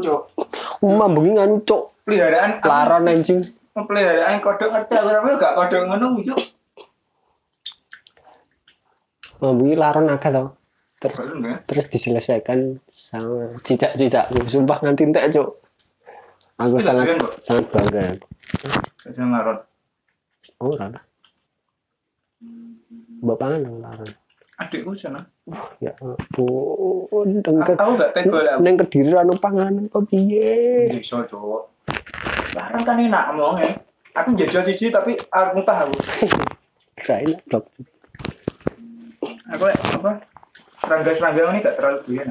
cok cok Mambengi nganu cuk. peliharaan Laron anjing. peliharaan kodok ngerti aku tapi gak kodok ngono cok Mambengi laron akeh to. Terus Bener nggak? terus diselesaikan sama cicak-cicak. Sumpah nganti entek cuk. Aku Itu sangat Mbak? sangat bangga. Saya ngaron Oh, ora. Bapak laron. Adikku sana Ya ampun, dengker. aku gak tega lah Neng kediri anu panganan kok piye? bisa cok larang kan enak ngomongnya aku jajal cici tapi aku muntah aku Kirain blok. aku apa serangga-serangga ini gak terlalu doyan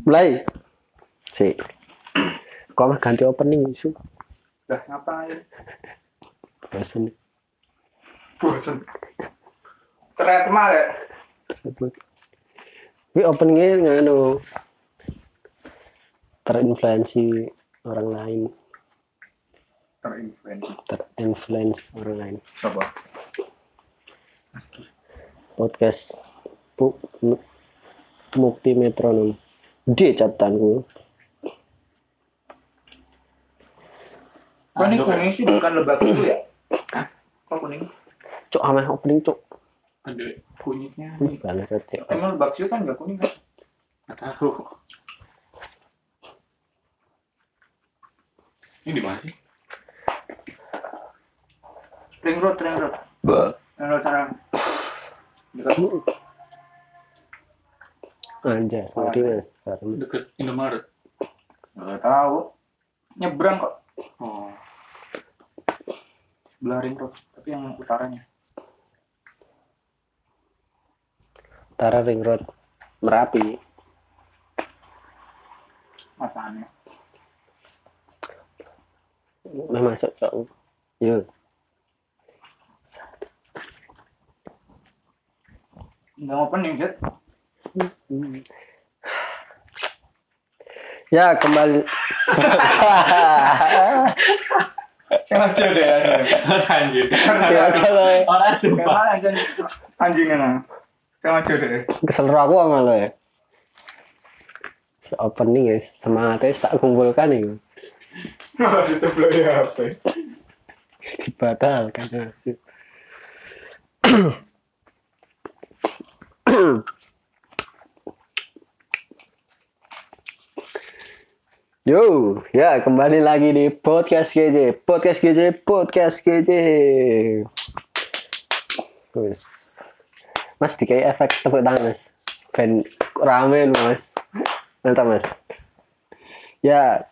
Mulai. Si. Kok mah ganti opening isu. udah ngapain Bosen. bosen keren ya Ini openingnya nganu terinfluensi orang lain, terinfluensi terinfluence orang lain. coba. Podcast bu, mu- Mukti Metronom. D catatanku. kok ini kuning sih bukan lebak itu ya Hah? kok kuning Cuk ameh opening cuk. Ada kunyitnya. Wih, bangsat cuk. emang lebak sih kan gak kuning kan nggak tahu. Ini di mana sih? Ring road ring road. Ring road sana dekat. Anjas, sorry mas. Deket Indomaret. Nggak tahu. Nyebrang kok. Oh. Sebelah ring road tapi yang utaranya Utara Ring Road Merapi. matanya Meh masuk cuk. Yo. nggak opening Jet Ya kembali. sengaja deh ya kalau orang sumpah. Anjing anjingnya nah sengaja deh kesel aku sama lo ya. Se- Opening ya semangatnya tak kumpulkan di sebelah ya apa Dibatalkan. Yo, ya kembali lagi di podcast GJ, podcast GJ, podcast GJ. Wis. Mas dikai efek tepuk tangan mas, ben rame lu, mas, mantap mas. Ya,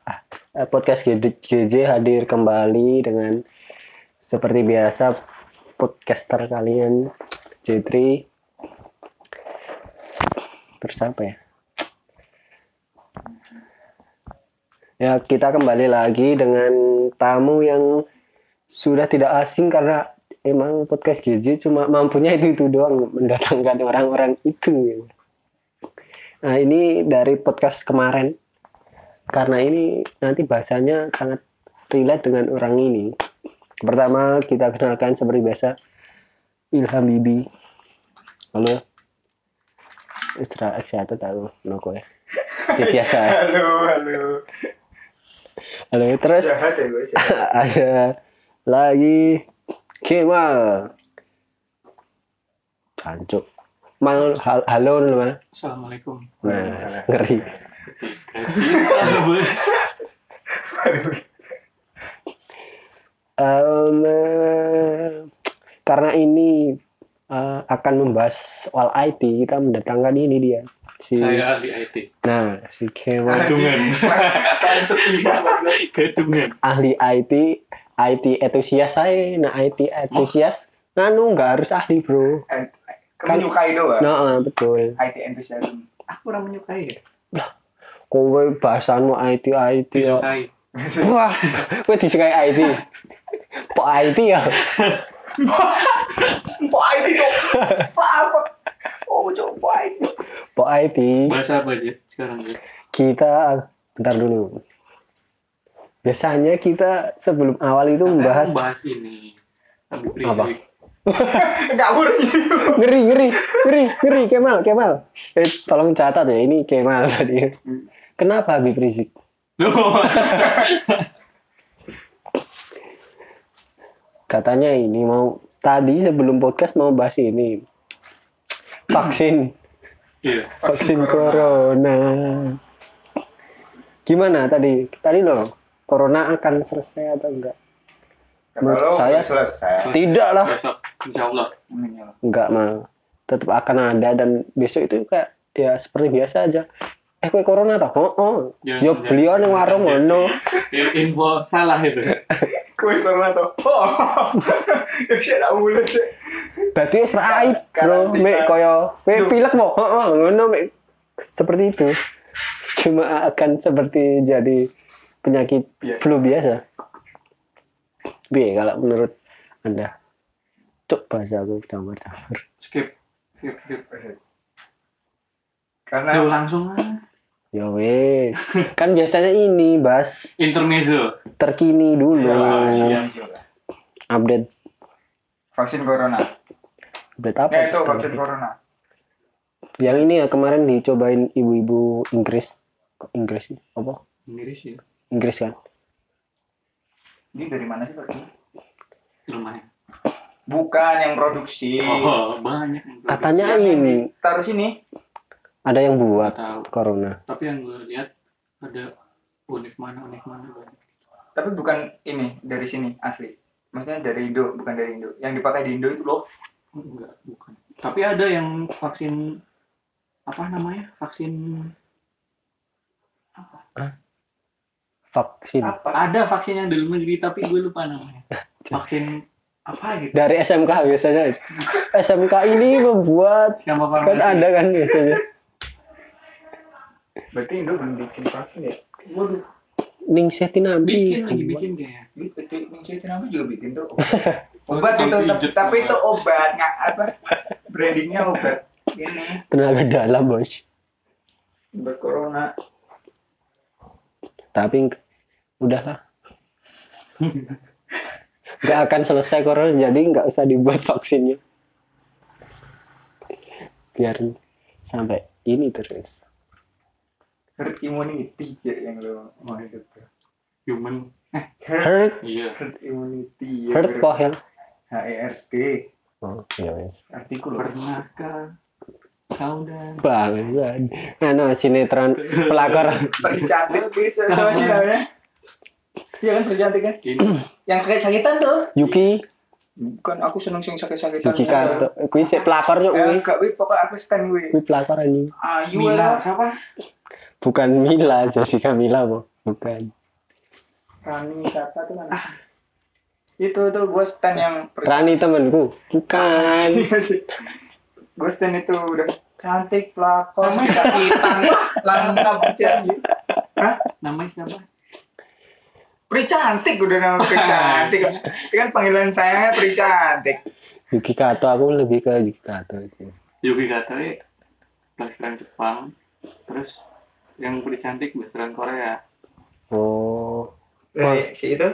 eh, podcast GJ hadir kembali dengan seperti biasa podcaster kalian J3 terus apa ya? Ya, kita kembali lagi dengan tamu yang sudah tidak asing karena emang podcast GJ cuma mampunya itu-itu doang mendatangkan orang-orang itu. Nah, ini dari podcast kemarin. Karena ini nanti bahasanya sangat relate dengan orang ini. Pertama, kita kenalkan seperti biasa Ilham Bibi. Halo. Istra excited aku noko ya. Biasa. halo halo Halo, terus ya jahat. ada lagi Kemal. Cancuk. Mal hal- halo lu mal. assalamualaikum Nah, ngeri. Eh, karena ini eh, akan membahas soal IT, kita mendatangkan ini dia. Si saya ahli IT Nah, si Kemal goblok. gadungan ahli IT, IT entusias saya. Nah, IT entusias nganu nggak harus ahli, Bro. Eh, kamu menyukai doang Nah, eh, betul. IT enthusiasm aku orang menyukai ya Kowe bahasanmu IT IT ya. Wah, kowe disukai IT. Pok IT ya. Pak IT cok Pak apa oh cok Pak IT Pok IT. bahasa apa aja sekarang Kita bentar dulu. Biasanya kita sebelum awal itu Makanya membahas aku bahas ini. Habib Apa? Enggak murni. ngeri ngeri ngeri ngeri. Kemal Kemal. Eh tolong catat ya ini Kemal tadi. Kenapa Habib Rizik? Katanya ini mau tadi sebelum podcast mau bahas ini. Vaksin. Iya. vaksin corona. Gimana tadi? Tadi loh corona akan selesai atau enggak Menurut Kalau saya- selesai. tidak lah insya Allah. enggak mah tetap akan ada dan besok itu kayak ya seperti biasa aja eh kue corona tau oh, oh. Ya, yo ya. beliau nih warung ngono I- Info salah itu. Kue corona tuh. Oh. Ya sih tak boleh sih. Berarti wis raib, bro. Mek koyo mek pilek mo. Heeh, ngono mek seperti itu. Cuma akan seperti jadi penyakit Biasa. flu biasa. Bi, kalau menurut Anda. Cuk bahasa aku campur-campur. Skip. Skip. skip. Loh, Karena langsung aja. Ya wes. kan biasanya ini bahas Intermezzo. terkini dulu. Ya, siang lah. Update vaksin corona. update apa? Ya itu vaksin corona. Yang ini ya kemarin dicobain ibu-ibu Inggris. Kok Inggris sih? Apa? Inggris ya. Inggris kan? Ini dari mana sih Pak? Lumayan. Bukan yang produksi. Oh, banyak. yang produksi. Katanya Yang ini Taruh sini. ada yang buat tahu. corona. Tapi yang gue lihat ada unik mana unik mana banyak. Tapi bukan ini dari sini asli. Maksudnya dari Indo, bukan dari Indo. Yang dipakai di Indo itu loh. Enggak, bukan. Tapi ada yang vaksin apa namanya? Vaksin Vaksin. Apa? ada vaksin yang dari negeri tapi gue lupa namanya. Vaksin apa gitu? Dari SMK biasanya. SMK ini membuat Siapa kan ada kan biasanya. Berarti Indo belum bikin vaksin ya? Waduh. Ning Setinambi. Bikin lagi bikin kayaknya. Itu Indonesia nama juga bikin tuh. Obat itu, tapi, tapi itu obat nggak apa? Brandingnya obat ini Tenaga dalam bos. obat corona. Tapi udahlah. Gak akan selesai corona jadi nggak usah dibuat vaksinnya. Biar sampai ini terus. Herd immunity ya yang lo mau itu. Human. Eh, Herd, Herd, iya. herd immunity. ya, herd ber- pohel. HERD. Oh, iya wes. Artikel. Pernahkah kau dan Bagusan. Nah, sinetron pelakor. Percantik bisa namanya. Iya kan percantik kan? ini Yang sakit sakitan tuh. Yuki, Bukan aku seneng sing sakit sakitan. Yuki Kato. Kuwi sik pelakor yo Eh, kuwi. enggak, wih, pokoknya aku stand wih. Kuwi pelakor anjing. Ayu Mila lah. siapa? Bukan Mila, Jessica Mila, Bo. Bukan. Rani siapa tuh kan? Itu tuh gue stand yang per- Rani temenku. Bukan. gue stand itu udah cantik, pelakor, Namanya- sakitan, lengkap aja. Namanya siapa? Pri cantik udah nama Pri cantik. Itu kan panggilan saya Pri cantik. Yuki Kato aku lebih ke Yuki Kato sih. Yuki Katori blasteran Jepang. Terus yang paling cantik blasteran Korea. Oh, Eh, si itu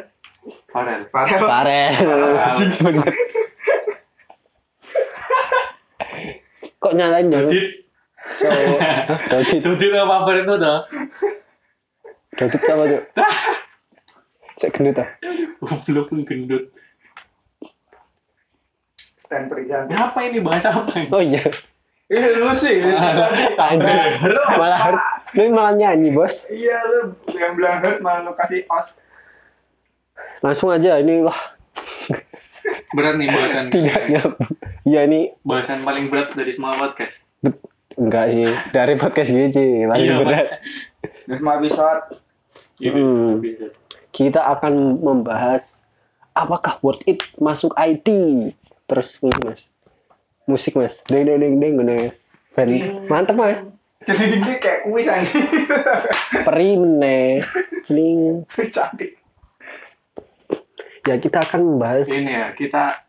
Farel. Farel. Farel. Bener. Kok nyalain Dodit. cowok? Dodit, Dodit apa favorit itu dah? Dodit sama cok. Cek gendut ah. Goblok gendut. Stand cantik. Apa ini bahasa apa ini? Oh iya, Eh, lu sih. anjir. Malah harus, lu malah nyanyi bos. Iya lu yang bilang hurt malah lu kasih os. Langsung aja ini wah Berat nih bahasan. tidak nyambung. Iya ini Bahasan paling berat dari semua podcast. enggak sih dari podcast GC paling Iya, berat. Terus mau episode Iya, Hmm. bisa. Kita akan membahas apakah worth it masuk IT. Terus ini mas, musik mas, deng deng deng deng mas. Ben, mantep mas. jadi ini kayak kuis aja. Peri meneh, celing. cantik. Ya kita akan membahas Ini ya, kita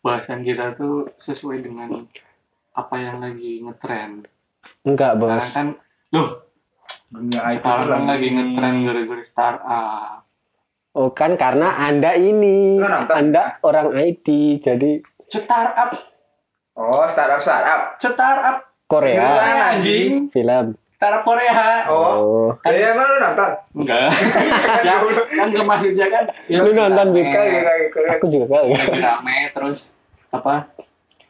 bahasan kita tuh sesuai dengan apa yang lagi ngetren. enggak bos. Sekarang kan, loh, Dunia IT sekarang kan lagi ngetren gara-gara startup. Oh kan karena anda ini, nonton? anda orang IT, jadi startup. Oh, startup startup. startup. Korea. Beneran, anjing. Film. Startup Korea. Oh. oh. Kan ya emang lu nonton? enggak. Ya kan nggak maksudnya kan ya Lu nonton, kayak. aku juga lagi rame terus apa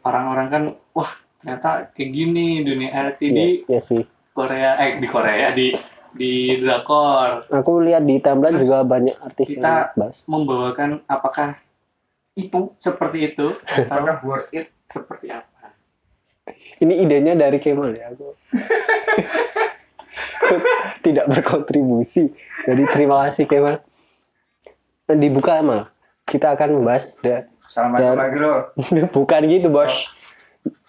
orang-orang kan wah ternyata kayak gini dunia RT di ya, ya sih. Korea eh di Korea di di drakor. Aku lihat di timeline Terus juga banyak artis kita- yang bahas membawakan apakah itu seperti itu? Atau Apakah worth it? seperti apa? Ini idenya dari Kemal ya aku. Tidak berkontribusi. Jadi terima kasih Kemal. Dibuka mal. Kita akan membahas da- Assalamualaikum Dan- lagi lo. bukan gitu bos.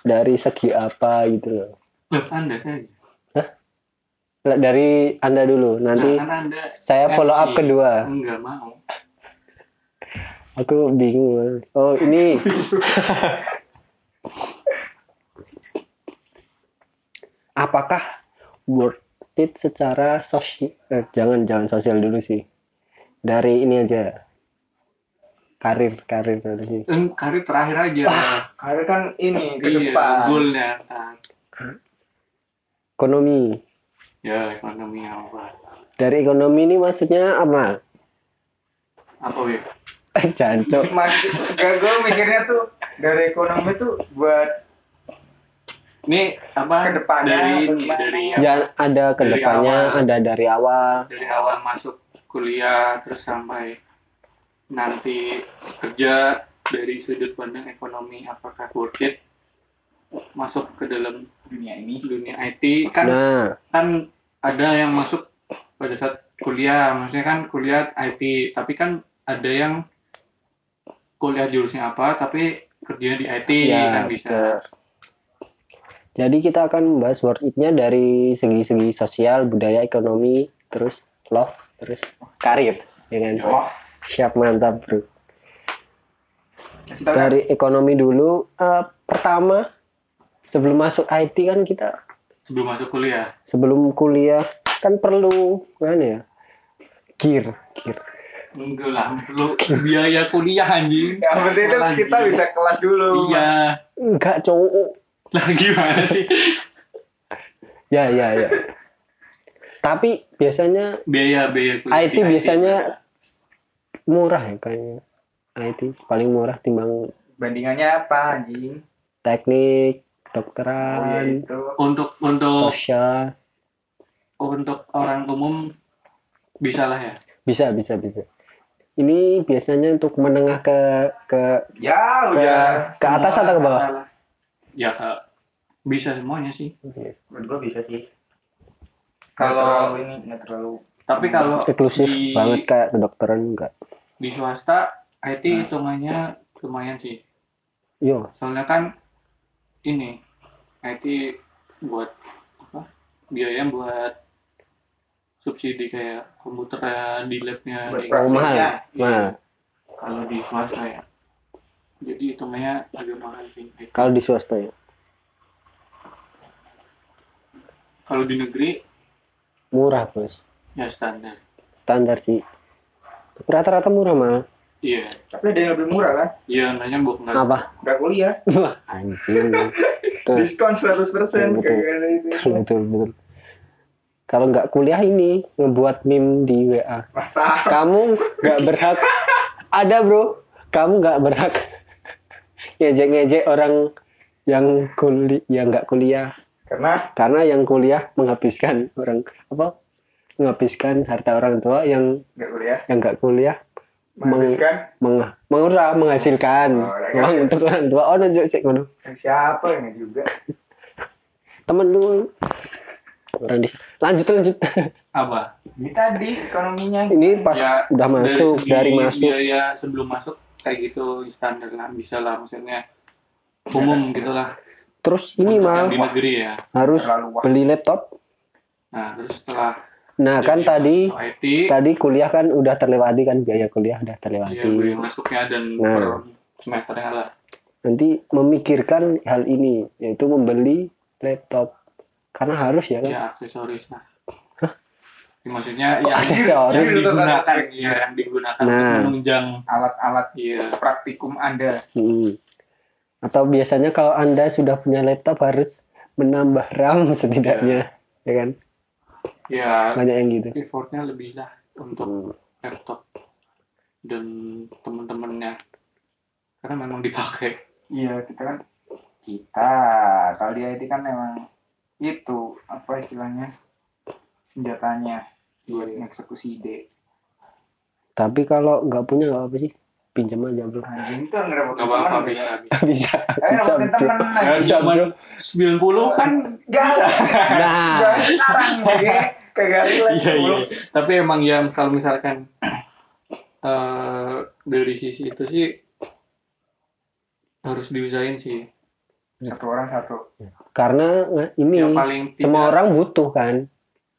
Dari segi apa gitu loh. Loh, anda saja dari anda dulu. Nanti nah, kan anda saya follow up kedua. Enggak mau. Aku bingung. Oh ini. Apakah worth it secara sosial eh, jangan jangan sosial dulu sih. Dari ini aja. Karir karir dulu sih Eh, karir terakhir aja. Karena kan ini ke iya depan. goalnya ntar. ekonomi ya ekonomi apa dari ekonomi ini maksudnya apa? Apa ya jancok Mas, gak gue mikirnya tuh dari ekonomi tuh buat ini apa? Ke depannya, dari ke depannya. dari ya ada Dari ke depannya awal. ada dari awal. Dari awal masuk kuliah terus sampai nanti kerja dari sudut pandang ekonomi apakah worth it masuk ke dalam dunia ini. dunia IT kan nah. kan ada yang masuk pada saat kuliah maksudnya kan kuliah IT tapi kan ada yang kuliah jurusannya apa tapi kerjanya di IT ya kan bisa. betul. jadi kita akan membahas worth it-nya dari segi-segi sosial budaya ekonomi terus love terus karir ya kan? Oh, siap mantap bro. Dari ekonomi dulu eh, pertama sebelum masuk IT kan kita sebelum masuk kuliah. sebelum kuliah kan perlu kan ya? Gear gear. Enggak lah perlu biaya kuliah anjing. Yang penting itu kita bisa kelas dulu. iya. Enggak cowok. Lah gimana sih? Ya ya ya. Tapi biasanya biaya biaya kuliah IT biasanya murah ya kayaknya. IT paling murah timbang Bandingannya apa anjing? teknik Oh iya dokteran itu. untuk untuk sosial. untuk orang umum bisa lah ya? Bisa bisa bisa. Ini biasanya untuk menengah ke ke Ya ke, udah. ke atas atau ke bawah? Ya bisa semuanya sih. Menurut gua bisa sih. Kalau- Kalau ini nggak terlalu. tapi kalau eksklusif di, banget kayak kedokteran enggak di swasta IT hitungannya lumayan sih. Yo soalnya kan ini IT buat apa? Biaya buat subsidi kayak komputer di labnya Buat gitu. mahal Iya. nah kalau di swasta ya. Jadi hitungannya agak mahal sih. Kalau di swasta ya? Kalau di negeri? Murah bos ya standar. Standar sih. Rata-rata murah mah iya Tapi ada yang lebih murah kan? iya nanya bukan apa Nggak kuliah. Wah, anjing. Diskon 100% Betul. kayak itu. betul betul betul kalau nggak kuliah ini ngebuat meme di WA Mantap. kamu nggak berhak ada bro kamu nggak berhak ngejek ngejek orang yang kuliah yang nggak kuliah Karena karena yang kuliah menghabiskan orang apa menghabiskan harta orang tua yang nggak kuliah. yang nggak kuliah Meng- Menghabiskan meng mengurang menghasilkan. Oh, ya. uang untuk orang tua. Oh nunjuk cek ngono siapa yang juga? temen lu. Orang di lanjut lanjut. Apa? Ini tadi ekonominya. ini pas Ya, udah masuk segi dari, masuk. biaya sebelum masuk kayak gitu standar lah bisa lah maksudnya. Umum gitulah terus ini mal yang di negeri ya. harus beli laptop? Nah terus setelah nah kan jadi tadi masuk IT tadi kuliah kan udah terlewati kan biaya kuliah udah ya terlewati biaya masuknya dan Nah. per semesternya lah nanti memikirkan hal ini yaitu membeli laptop karena harus ya kan ya aksesoris lah Ya, maksudnya yang, aksesoris? yang digunakan ya yang digunakan Nah. untuk menunjang Alat-alat iya praktikum Anda. Hmm. Atau biasanya kalau Anda sudah punya laptop harus menambah RAM setidaknya, ya kan? Ya Banyak yang gitu. effortnya lebih lah untuk Hmm. laptop dan teman-temannya karena memang dipakai Iya, kita kan kita kalau di IT kan memang itu apa istilahnya senjatanya buat Iya. eksekusi ide. Tapi kalau nggak punya nggak apa sih? Pinjam aja bro. Anjing itu ngerepotin nggak apa-apa bisa ya. bisa bisa, Eh, bisa bro. teman ya, aja. zaman 90 kan Gak bisa Nah, Gak sekarang. Kayak relate iya iya tapi emang ya kalau misalkan eh dari sisi itu sih harus diusahain sih Satu orang satu. karena nggak- ini Ya, paling semua tidak- orang butuh kan,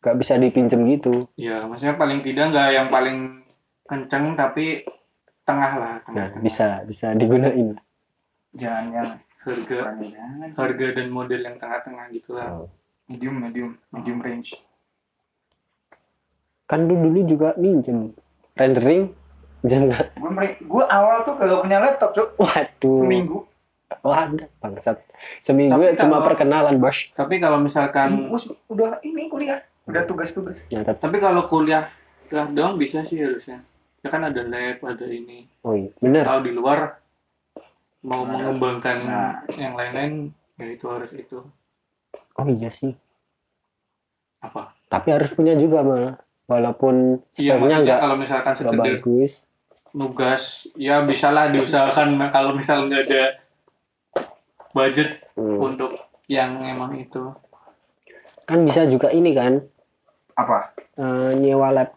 nggak bisa dipinjem gitu. ya maksudnya paling tidak nggak yang paling kenceng tapi tengah lah Nah, tengah, bisa bisa digunain. Jangan yang harga jangan. harga dan model yang tengah-tengah gitu lah Medium, medium, medium range. Kan dulu dulu juga minjem rendering, jam nggak? Gue gue awal tuh kagak punya laptop, Cuk. Waduh. Seminggu. Ada bangsat. Seminggu Tapi ya cuma kalau- perkenalan, Bos. tapi kalau misalkan Gue udah ini kuliah. Udah tugas-tugas. Ya, tapi- tapi kalau kuliah kuliah doang bisa sih harusnya ya kan ada lab ada ini oh iya, bener. kalau di luar mau Nah, mengembangkan nah. yang lain-lain ya itu harus itu Oh iya sih. apa Tapi harus punya juga malah. Walaupun iya speknya nggak kalau misalkan nggak sekedar bagus. nugas ya bisalah diusahakan kalau misal nggak ada budget Hmm. untuk yang emang itu Kan bisa juga ini kan, Apa? eh, nyewa lab.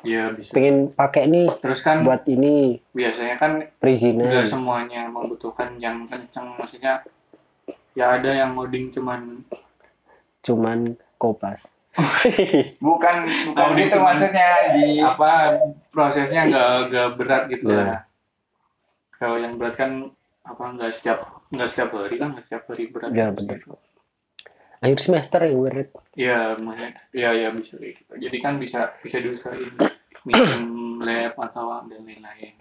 Ya bisa Pengen pakai nih terus kan buat ini biasanya kan perizinan. semuanya membutuhkan yang kenceng maksudnya ya ada yang ngoding cuman Cuman kopas. Bukan bukan Oh, gitu cuman- maksudnya di apa prosesnya nggak nggak berat gitu Iya. lah kalau yang berat kan apa nggak setiap nggak setiap hari kan nggak setiap hari berat Ya, bener. Akhir semester yang berat. ya maksudnya ya ya bisa kayak gitu. jadi kan bisa bisa diusahain minjem lab atau dan lain-lain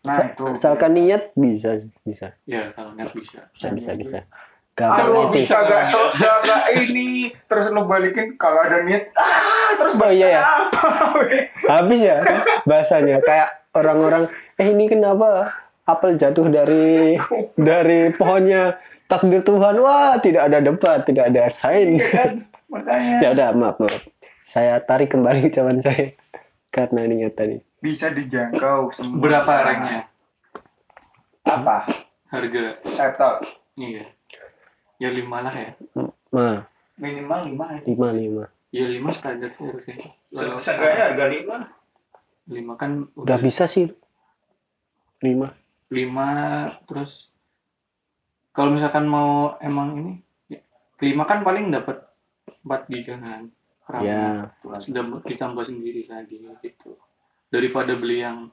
Nah, itu. Asalkan niat bisa bisa ya kalau nggak bisa bisa bisa bisa. Aduh, Gampang nanti. bisa gak so, gak, gak ini terus lo balikin kalau ada niat ah terus Oh iya ya. apa? Habis ya bahasanya kayak orang-orang eh ini kenapa apel jatuh dari dari pohonnya takdir Tuhan wah tidak ada debat tidak ada sign Iya kan? makanya. Ya udah maaf maaf. Saya tarik kembali ucapan saya. Karena niat tadi bisa dijangkau semua. Berapa ranknya apa? Harga. Laptop iya. Ya lima lah ya. Mah minimal lima ya. Lima lima. Ya lima standar sih harusnya. Kalau seenggaknya harga lima. Lima kan udah bisa sih. Lima. Lima terus kalau misalkan mau emang ini ya, lima kan paling dapat 4 giga kan RAM ya. sudah ditambah sendiri lagi gitu. Daripada beli yang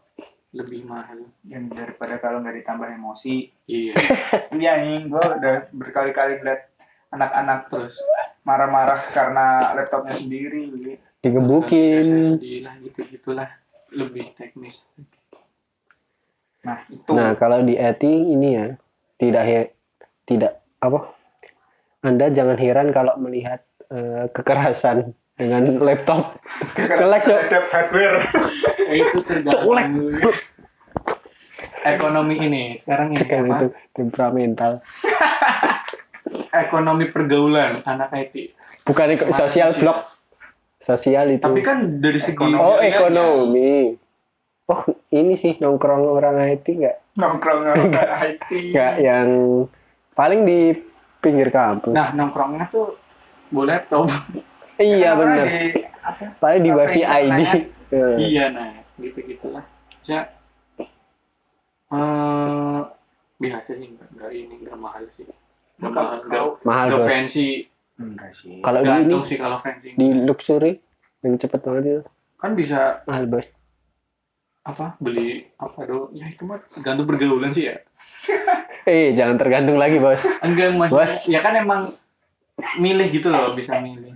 lebih mahal. Yang daripada kalau nggak ditambah emosi. Iya. Iya nih gue udah berkali-kali lihat anak-anak terus marah-marah karena laptopnya sendiri. Gitu. digebukin SSD lah gitu gitulah. Lebih teknis. Nah itu. Nah kalau di etting ini ya tidak tidak apa? Anda jangan heran kalau melihat eh, kekerasan dengan laptop. Kelek, Cok. hardware. Itu tergantung ekonomi ini sekarang ini kan apa? itu temperamental. Ekonomi pergaulan anak IT. Bukan eko- sosial blok. Sosial itu. Tapi kan dari segi Ekonomi. oh ekonomi. Oh ini sih nongkrong orang IT nggak? Nongkrong nongkrong IT. Nggak yang paling di pinggir kampus. Nah nongkrongnya tuh boleh laptop iya apa? paling di wifi ID. Eh, iya. Nah gitu gitulah ya eh biasa sih nggak nggak ini nggak mahal sih. Nggak mahal nggak mahal. Nggak fancy. Enggak sih. Kalau di ini sih kalau fancy. di luxury yang cepet banget itu. Kan bisa mahal bos. apa beli apa do ya itu mah gantung pergaulan sih ya eh jangan tergantung lagi bos. Enggak maksudnya Bos. ya kan emang milih gitu loh bisa milih.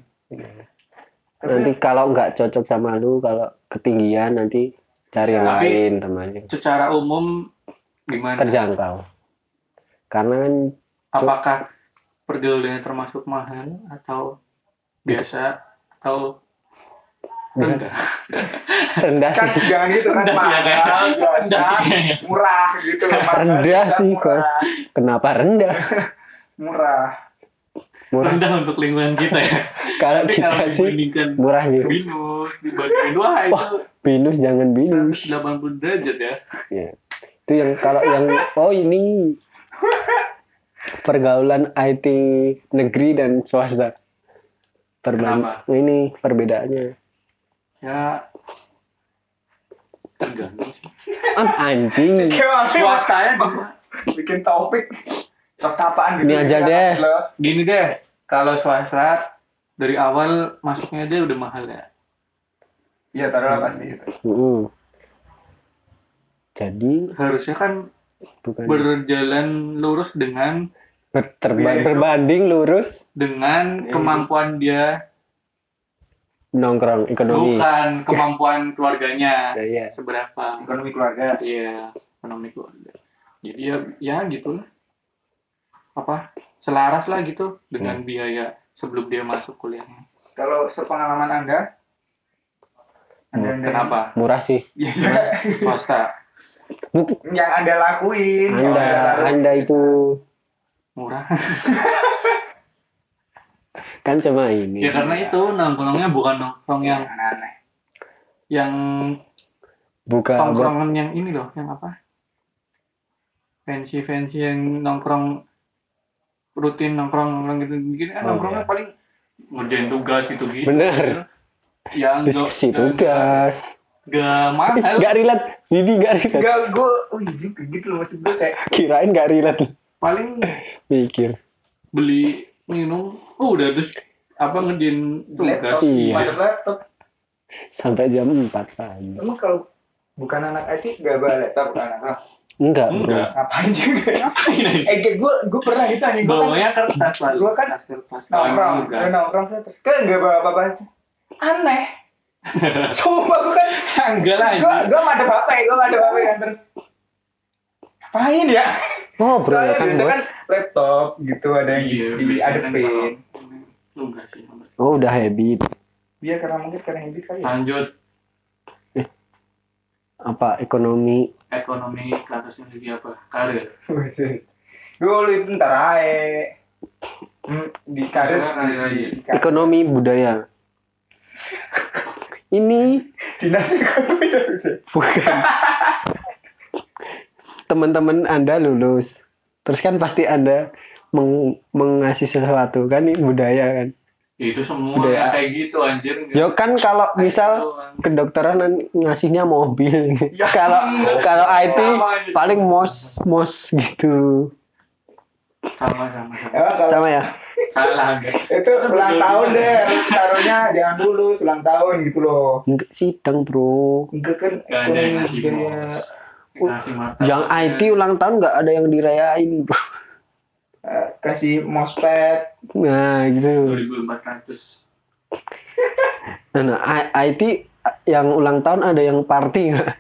Nanti kalau nggak cocok sama lu kalau ketinggian nanti cari yang Tapi- lain temannya. secara umum gimana? Terjangkau. Karena kan apakah pergaulannya termasuk mahal atau biasa atau rendah rendah kan sih. jangan gitu kan Rendah sih ya, mahal rendah sih murah gitu mahal, Rendah sih, murah. Kos. kenapa rendah? Murah. Murah. Rendah untuk lingkungan kita ya. Kalau tapi kalau kita sih dibandingkan murah sih. Binus dibandingin wah itu binus jangan binus. 180 derajat ya. Ya. Itu yang kalau yang oh ini pergaulan IT negeri dan swasta. Perban- ini perbedaannya. Ya. Tergantung sih. Anjing. Gimana sih, Mas? swasta ya di- bikin topik. Swasta apaan gitu Ini aja deh. Loh. gini deh kalau swasta dari awal masuknya dia udah mahal ya? Iya taruh pasti gitu. Mm-mm. Jadi harusnya kan bukan berjalan lurus dengan ber- terba- berbanding lurus. dengan kemampuan dia nongkrong ekonomi. bukan kemampuan keluarganya. Ya, ya. seberapa. Ekonomi keluarga. Iya ekonomi keluarga. Jadi ya ya gitu lah. Apa? Selaras lah gitu dengan biaya sebelum dia masuk kuliahnya. Kalau sepengalaman anda? Anda, anda kenapa? Murah sih. Iya, iya. swasta yang anda lakuin. Yang Anda lakuin. Anda itu. Murah kan cuma ini. ya karena itu nongkrongnya bukan nongkrong yang aneh yang Buka buat tongkrongan yang ini loh yang apa fancy fancy yang nongkrong rutin nongkrong nongkrong gitu gini kan Oh, nongkrongnya iya. paling ngerjain tugas gitu gitu Bener. yang diskusi tugas. gak mahal Gak relate. Jadi gak relate. enggak gue oh iya gitu loh maksud gue kayak Kirain gak relate. paling Mikir. beli minum. Oh udah terus apa ngerjain tugas? Iya. laptop. Sampai jam 4 pagi. emang kalau bukan anak IT gak bawa laptop bukan anak Enggak, bro. Enggak. ngapain juga? Ngapain aja? Eh gue gue pernah gitu anjing gue kan bawanya kertas lah Gua kan kertas nongkrong. Gue nongkrong saya terus kan gak bawa apa-apa aneh. Sumpah gue kan enggak lah gue gue gak ada apa gue gak ada apa kan terus ngapain ya Oh, bro, soalnya kan biasa bos. kan laptop gitu ada yang Iya, di, biasanya kan enggak. Oh, udah habit. dia karena mungkin karena habit kali ya lanjut Apa ekonomi? ekonomi statusnya lagi apa karir. Dulu itu ntar aja. Hmm, di karir aja. Ekonomi budaya. Ini dinas ekonomi dan budaya. bukan. Teman-teman Anda lulus. Terus kan pasti Anda meng mengasih sesuatu kan ini budaya kan. Ya, itu semua Budaya. kayak gitu anjir Ya kan kalau misal Doang. kedokteran ngasihnya mobil. Ya, Kalau kalau IT Sama paling mos mos gitu. sama sama sama Ya, kalau Sama ya? salah enggak itu ulang tahun deh, taruhnya jangan lulus ulang tahun gitu loh. Enggak sidang, Bro. Enggak kan Gak ada yang ngasih martabak. Yang IT ulang tahun nggak ada yang dirayain, Bro. Eh, kasih mospet. Nah, gitu. 2400 Nah, nah, I- IT yang ulang tahun ada yang party nggak?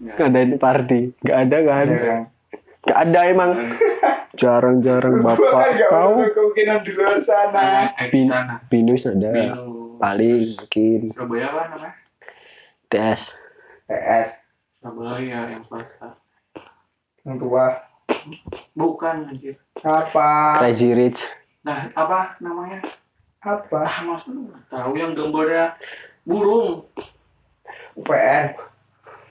Nggak. Ada yang party. Nggak ada kan? Nggak ada emang. Jarang-jarang kan bapak gak kau. kemungkinan di luar sana. Eh, Bin- Binus ada. Binus. Paling mungkin. Surabaya apa namanya TS. PS Surabaya yang swasta yang tua. bukan anjir Apa? Crazy Rich. nah apa namanya Apa? ah mas tahu yang gambarnya burung UPN.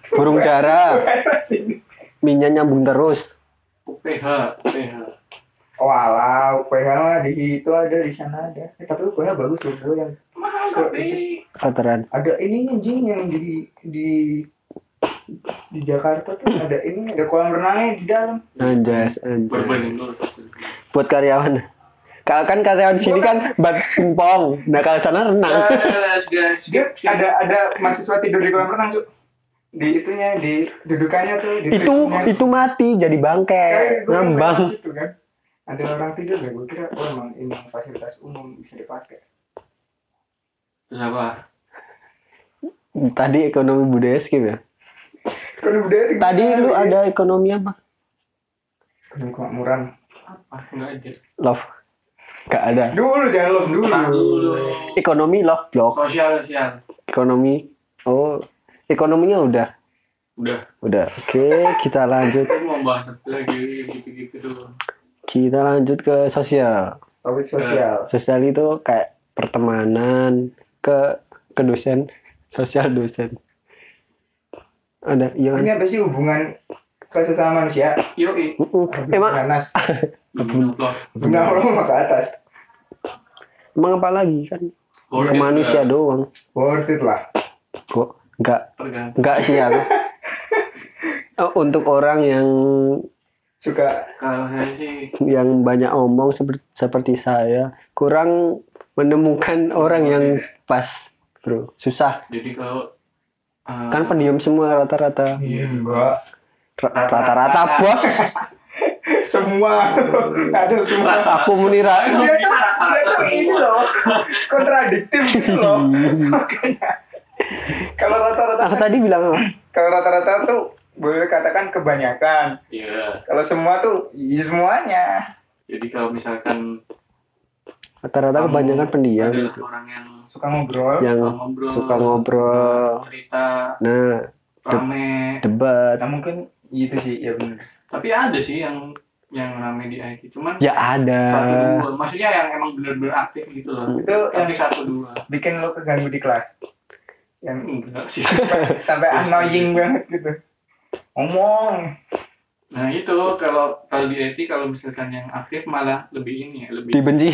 Burung dara. Sini. Minyak nyambung terus. UPH UPH Oh alah, UPH mah di itu ada di sana ada. Eh, tapi UPH bagus loh, yang mahal tapi Veteran. ada ini anjing yang di di di Jakarta tuh ada ini ada kolam renangnya di dalam. Anjas, anjas. Buat karyawan. Kalau kan karyawan sini kan bat pingpong. Nah kalau sana renang. Dia ada ada mahasiswa tidur di kolam renang tuh. Di itunya di dudukannya tuh di itu pinggirnya. itu mati jadi bangke ngambang. situ kan. Ada orang tidur ya, gue kira oh emang ini fasilitas umum bisa dipakai. terus apa Tadi ekonomi budaya skip ya. Kalau budaya tinggi Tadi lu ada ekonomi apa? demi kemakmuran. Apa? Nggak ada. Love. Gak ada. Dulu jangan love dulu. Satu dulu ekonomi love blog sosial sosial. Ekonomi. Oh ekonominya udah? Udah. Udah. Oke kita lanjut. Mau bahas lagi gitu-gitu doang. Kita lanjut ke sosial. Topik sosial. Sosial itu kayak pertemanan ke ke dosen. Sosial dosen ada iya. Ini apa sih hubungan ke sesama manusia? Mm-mm. emang Allah. benar Allah ke atas. Emang apa lagi kan? Worth ke manusia nggak? doang. Worth it lah. Kok nggak nggak sih aku Oh, untuk orang yang suka. Kalau saya sih yang banyak omong seperti seperti saya kurang menemukan orang yang pas bro. Susah. Jadi kalau uh, kan pendiam semua rata-rata. Iya. Ra- rata-rata bos. Semua. Ada semua. Aku menira dia tuh dia tuh ini loh. Kontradiktif gitu loh. Makanya. Kalau rata-rata aku tadi bilang apa? kalau rata-rata tuh boleh katakan kebanyakan. Iya. Kalau semua tuh iya semuanya. Jadi kalau misalkan rata-rata kebanyakan pendiam adalah orang yang suka ngobrol? Yang suka ngobrol. suka ngobrol. Cerita. Nah rame. debat. Nah mungkin itu sih ya benar tapi ada sih yang yang rame di IT cuman ya ada. satu dua. Maksudnya yang emang bener-bener aktif gitu loh. Itu yang tapi satu dua. bikin lo keganggu di kelas? Yang enggak sih. sampai annoying banget gitu. Ngomong nah itu kalau kalau di IT kalau misalkan yang aktif malah lebih ini ya lebih dibenci.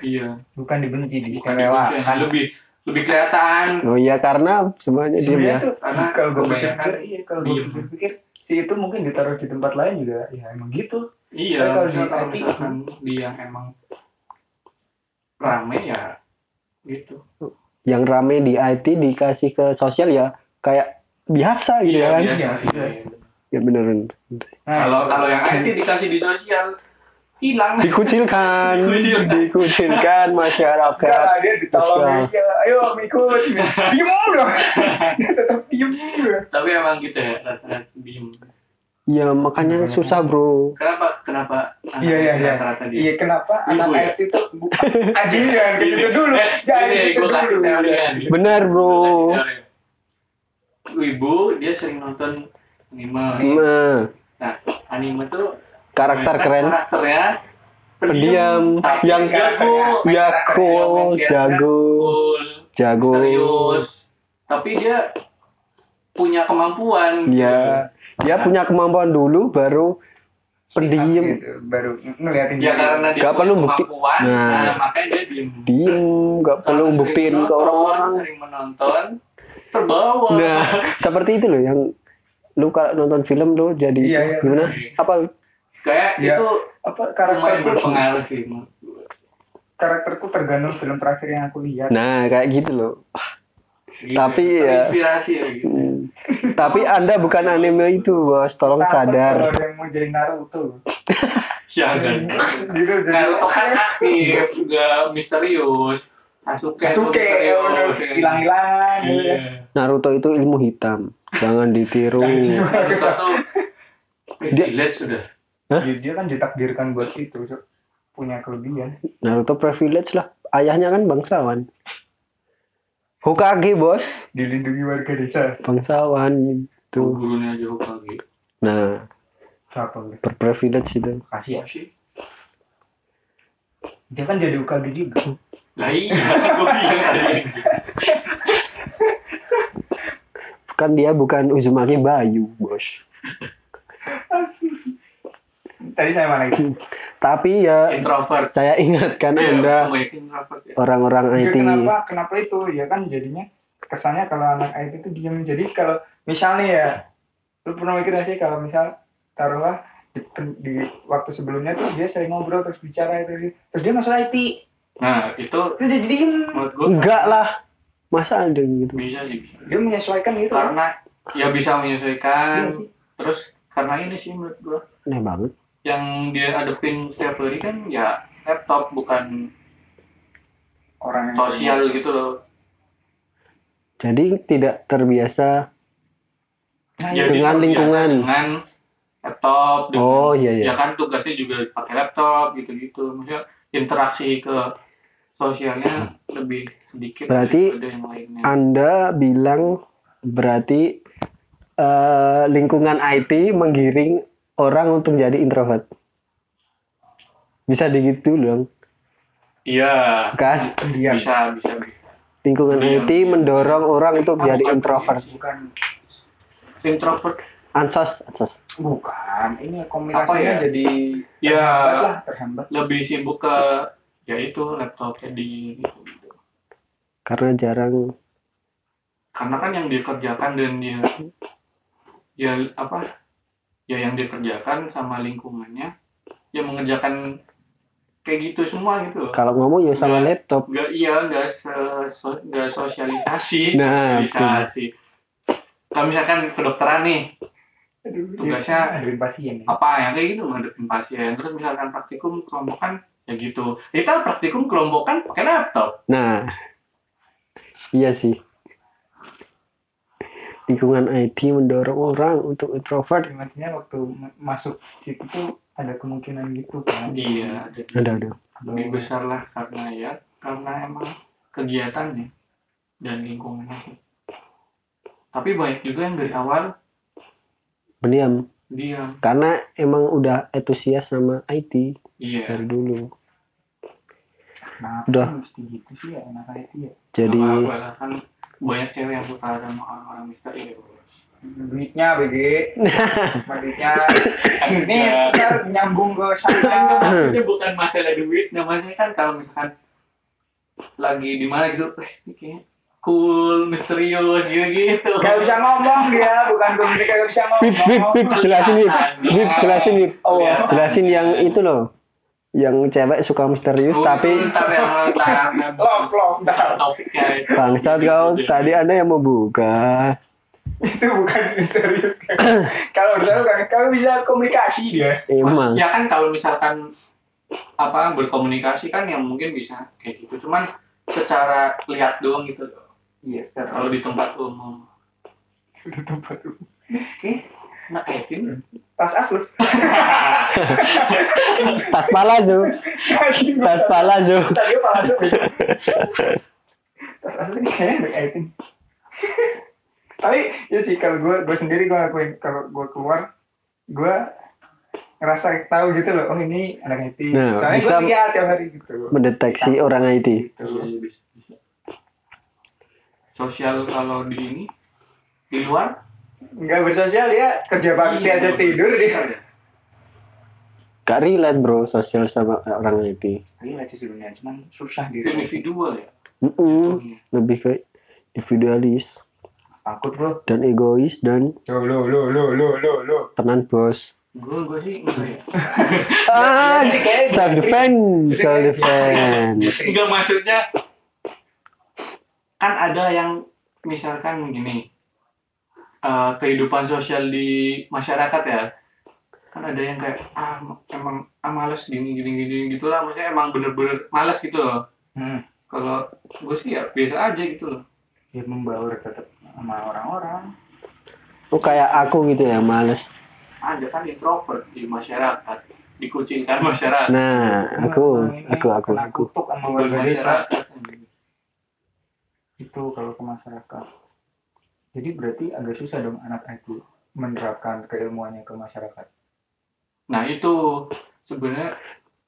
Iya. Bukan dibenci di dibenci, lebih lebih kelihatan. Oh iya karena semuanya sebenarnya ya. tuh Karena kalau gue pikir iya kalau gue pikir si itu mungkin ditaruh di tempat lain juga ya emang gitu. Iya Tapi kalau di IT misalkan dia emang rame ya gitu. Yang rame di IT dikasih ke sosial ya kayak biasa gitu iya kan. biasa Iya, iya. Ya bener nah, kalau kalau yang IT dikasih di sosial. Hilang. Dikucilkan. Dikucilkan. dikucilkan masyarakat. Enggak dia ditolong ya ayo ikut. Diem dong dia tetap diem tapi emang gitu ya rata-rata diem. Ya makanya susah bro. Kenapa kenapa iya iya iya. iya kenapa Ibu anak ya? IT itu anjing jangan ke situ dulu. Eh, jangan ini ke situ gue kasih teori ya. bener bro. Ibu dia sering nonton anime. Nah, anime tuh karakter keren. karakternya pendiam. Tapi yang jago ya cool jago. Jago. serius. Tapi dia punya kemampuan ya dia punya kemampuan dulu baru pendiam. Gitu, baru ngeliatin ya karena dia Gak perlu bukti- kemampuan Nah. nah, makanya dia diem. Diem nggak perlu buktiin ke orang-orang. sering menonton terbawa. Nah seperti itu loh yang lu kalau nonton film lu jadi Iya, iya. gimana? Apa? Kayak Iya. itu apa karakterku berpengaruh sih karakterku tergantung film terakhir yang aku lihat. Nah kayak gitu loh. Gitu, Tapi ya- terinspirasi ya gitu. Hmm. tapi anda bukan anime itu bos tolong kalau sadar. ada yang mau jadi Naruto. Jangan. Gitu jadi Naruto kan aktif juga misterius. Sasuke, Sasuke hilang-hilang gitu Iya. ya. Naruto itu ilmu hitam jangan ditiru. Tuh privilege sudah. Dia, dia kan ditakdirkan buat itu Cok. punya kelebihan. Naruto privilege lah. Ayahnya kan bangsawan. Hokage bos. Dilindungi warga desa. Bangsawan itu gurunya aja Hokage. Nah apa gue berprivilege itu. Kasih ya. Iya sih dia kan jadi UKG juga. Lah iya kan dia bukan Uzumaki Bayu bos. Tadi saya mana itu tapi ya introvert. saya ingatkan Iya, anda ya introvert ya. orang-orang Itu IT kenapa kenapa itu? Ya kan jadinya kesannya kalau anak IT itu diam jadi kalau misalnya ya lu pernah mikir gak sih kalau misal taruhlah di, di waktu sebelumnya tuh dia sering ngobrol terus bicara itu terus dia masuk IT nah itu terus jadi diem. enggak lah masa ada gitu? Bisa sih dia menyesuaikan gitu karena ya bisa menyesuaikan. Iya terus karena ini sih menurut gue aneh banget. Yang dia hadepin setiap hari kan ya laptop bukan orang yang sosial gitu loh. Jadi tidak terbiasa Nah, Jadi Dengan terbiasa lingkungan. dengan laptop dengan- Oh iya iya. ya kan tugasnya juga pakai laptop gitu-gitu. Maksudnya interaksi ke sosialnya lebih sedikit Berarti daripada yang lainnya Anda bilang berarti eh, lingkungan IT menggiring orang untuk jadi introvert. Bisa digitu dong, iya kan? Diam. bisa bisa bisa Lingkungan Iya. IT mendorong orang untuk Ah, jadi bukan. introvert. Bukan introvert Ansos, ansos. bukan. Ini komunikasinya Apa ya? jadi Ya. terhambat lah, terhambat. lebih sibuk ke ya itu laptopnya di. Karena jarang. Karena kan yang dia kerjakan dan dia ya apa ya yang dia kerjakan sama lingkungannya ya mengerjakan kayak gitu semua gitu loh. Kalau ngomong ya sama Nggak. laptop. nggak iya nggak se- so- nggak sosialisasi. Nah, sosialisasi. Kalau misalkan kedokteran nih Aduh, Tugasnya- ada pasien ya. apa yang kayak gitu ngadepin pasien. Terus misalkan praktikum kelompokan ya gitu. Kita praktikum kelompokan pakai laptop. Nah, iya sih. Lingkungan IT mendorong orang untuk introvert. Maksudnya waktu ma- masuk situ tuh ada kemungkinan gitu kan. iya Ada ada. lebih besar lah karena ya karena emang kegiatannya dan lingkungannya sih. tapi banyak juga yang dari awal Pendiam. diam Karena emang udah antusias sama IT iya dari dulu. Kenapa Udah. mesti gitu sih ya anak IT ya? Jadi kan banyak cewek yang suka sama orang-orang misteri ya Duitnya BG. Duitnya. Ini ntar nyambung ke kan sana. maksudnya bukan masalah duit nah maksudnya kan kalau misalkan lagi di mana gitu eh ini kayaknya cool misterius gitu gitu Gak bisa ngomong dia, bukan komunikasi gak bisa Bip, bip, ngomong. bip, jelasin bip, bip, jelasin bip, Oh, jelasin yang itu loh, yang cewek suka misterius tapi yang ntar Love, love, dah. topiknya bangsat kau tadi anda yang mau buka, Itu bukan misterius. Kalau misalnya kan, kalau bisa komunikasi dia. emang. Ya kan kalau misalkan apa berkomunikasi kan yang mungkin bisa kayak gitu. Cuman secara lihat doang gitu Iya, secara kalau di tempat umum. Udah tempat oke. nah Edin tas asus. tas palazzo, tas palazzo. Tadi asus? Tas asus ini kayaknya kaitin. Tapi ya sih kalau gue gue sendiri gue ngakuin kalau gue keluar gue ngerasa tahu gitu loh oh ini anak IT. Nah, Soalnya bisa- gue lihat tiap hari gitu. mendeteksi orang IT. Gitu. Iya, bisa, bisa. sosial kalau di ini di luar Nggak bersosial dia kerja bakti Iya, aja tidur dia. Gak relate bro sosial sama orang IT. Ini aja sebenarnya cuman susah gitu. individual ya Mm-mm, lebih ke individualis Takut bro. dan egois dan Lo lo lo lo lo lo lo. tenan bos. gue gue sih enggak ya Ah, self defense, self defense. enggak maksudnya kan ada yang misalkan gini eh, kehidupan sosial di masyarakat ya kan ada yang kayak ah emang ah, males gini gini gini gitulah maksudnya emang bener-bener males gitu loh Hmm. kalau gue sih ya biasa aja gitu loh Dia membaur tetap sama orang-orang. Oh kayak aku gitu ya, males. ada kan introvert di masyarakat dikucilkan masyarakat Nah, aku, aku, aku, Kena aku. kutuk sama warga desa. Itu kalau ke masyarakat. Jadi berarti agak susah dong anak IT menerapkan keilmuannya ke masyarakat. nah itu sebenarnya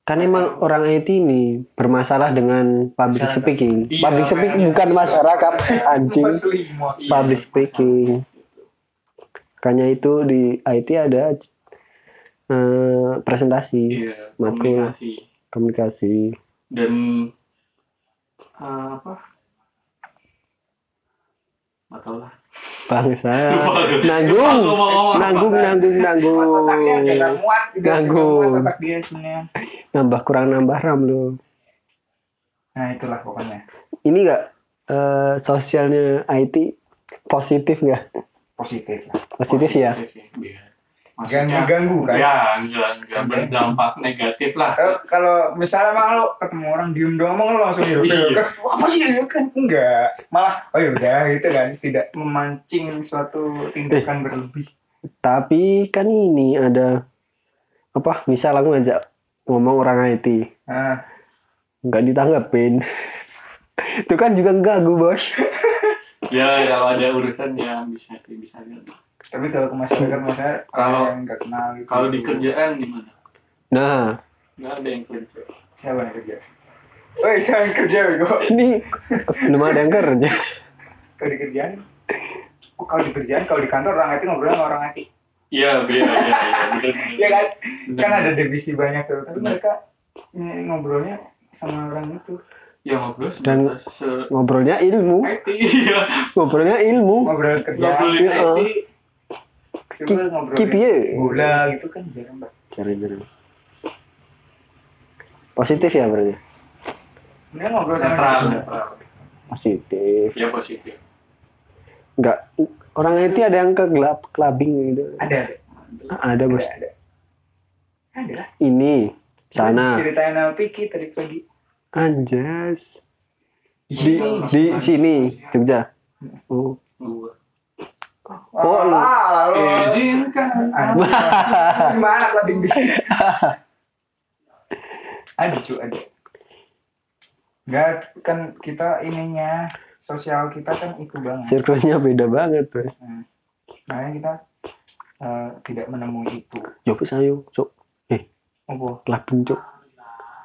Kan emang orang IT ini bermasalah dengan public Masyarakat. speaking. Iya, Public speaking bukan masyarakat, anjing. Iya. Public speaking. Makanya itu di IT ada eh, presentasi, iya Matkul. komunikasi komunikasi. dan eh, apa tahu lah Bangsa. Nanggung. Nanggung, nanggung, nanggung. Nggak Nanggung. sebenarnya. Nambah kurang nambah RAM lo. Nah itulah pokoknya. Ini enggak eh, sosialnya IT positif nggak? Positif lah. Positif ya. Biar. Gak Maksudnya, ngeganggu kan? ya enggak enggak berdampak negatif lah Kalau kalau misalnya emang lo ketemu orang diem doang emang lo langsung hidup Iya. Wah, apa sih ya kan enggak malah oh yaudah gitu kan tidak memancing suatu tindakan berlebih Tapi kan ini ada apa? Misal aku ngajak ngomong orang IT, nggak ditanggapin. Itu kan juga ganggu bos. ya kalau ada urusan ya bisa sih bisa gitu. Tapi kalau ke masyarakat masyarakat Kalau- yang nggak kenal gitu. Kalau di kerjaan gimana? Nah, Nggak ada yang kerja. siapa yang kerja? Woi, siapa yang kerja bego? ini belum ada yang kerja. Kalau di kerjaan, oh, kalau di kerjaan, kalau di kantor orang IT ngobrol sama orang IT. Iya, iya, iya, bener, Iya kan? bener. Kan ada divisi banyak tuh, tapi mereka ngobrolnya sama orang itu. Ya ngobrol Dan- se Ngobrolnya ilmu, IT, iya. ngobrolnya ilmu. Ngobrol kerjaan, Ngobrolin Iya. IT, ngobrol Ki piye? bola gitu kan jarang banget. Cari-cari. Positif ya berarti. Ini ngobrol sama netral. Positif. Ya positif. Enggak orang IT ada yang ke gelap clubbing gitu. Ada, ada. Ah, Ada bos. Ada, ada. Ada lah. Ini sana Ceritain sama Piki tadi pagi. anjas di di sini Jogja. Oh. Oh, lu. Izinkan. Gimana clubbing dia? ada cu, ada. Enggak, kan kita ininya sosial kita kan itu banget. Sirkusnya beda banget bos. Makanya kita eh, tidak menemui itu. Yo wis ayo, cuk. Apa? Clubbing cuk.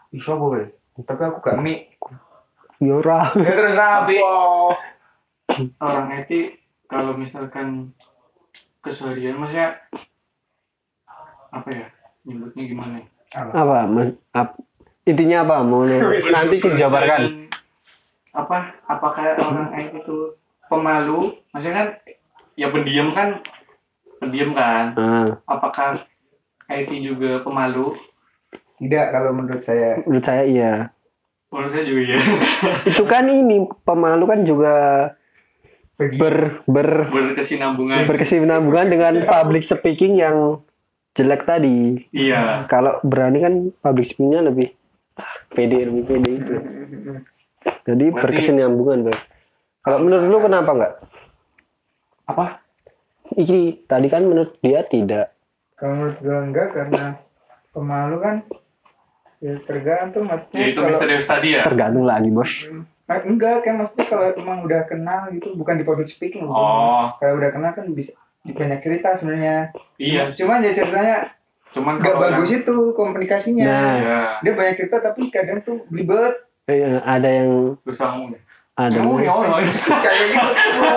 Bisa boleh. Tapi aku gak mie. Yo ora. Ya terus apa? Tapi- Orang IT kalau misalkan keseharian maksudnya apa ya nyebutnya gimana? ya? Apa? Mas, ap- intinya apa? Mau nanti kujabarkan. Apa? Apakah orang IT itu pemalu? Maksudnya kan ya pendiam kan pendiam kan? Ah, Apakah IT juga pemalu? Tidak kalau menurut saya. menurut saya iya. Menurut saya juga ya. Itu kan ini pemalu kan juga ber ber Berkesinambungan. berkesinambungan dengan public speaking yang jelek tadi. Iya. Kalau berani kan public speakingnya lebih ah, pede lebih pede gitu. Jadi Berarti- berkesinambungan bos. Kalau menurut lu kenapa nggak? apa? Iki tadi kan menurut dia tidak. Kalau menurut gue enggak karena pemalu kan ya tergantung maksudnya Ya itu kalau misterius tadi ya. Tergantung lagi bos. Nah, enggak kan maksudnya kalau emang udah kenal gitu bukan di public speaking loh. Oh, Kalau udah kenal kan bisa banyak cerita sebenarnya. iya. Cuman ya ceritanya Cuman nggak kalau bagus itu komunikasinya. Nah. Ya, Dia banyak cerita tapi kadang tuh belibet Eh, ada yang susah ngomong. ada Oh, ya Allah. kayak gitu.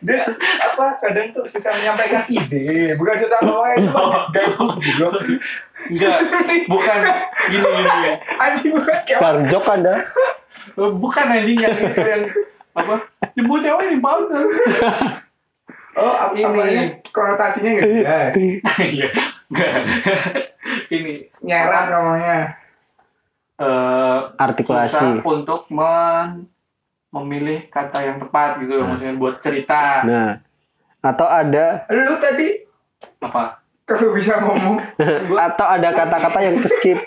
Dia apa kadang tuh susah menyampaikan ide, bukan susah ngomong itu gabung gitu. Enggak, bukan gini gini. Anjing bukan kayak Barjok ada. Bukan anjing yang itu yang apa? Jemput cewek di pautan. oh apa Ini. ini konotasinya nggak jelas. Iya. Enggak. Ini Nyerang ngomongnya. eh Artikulasi. susah untuk men memilih kata yang tepat gitu maksudnya buat cerita Nah, atau ada Lu tadi apa kalau bisa ngomong atau ada kata-kata yang skip.